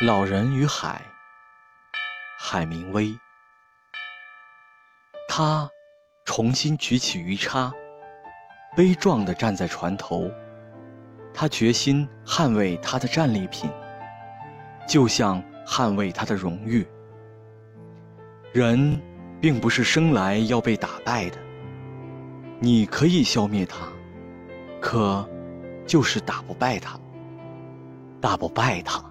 老人与海海明威。他重新举起鱼叉悲壮地站在船头。他决心捍卫他的战利品就像捍卫他的荣誉。人并不是生来要被打败的你可以消灭他可就是打不败他打不败他。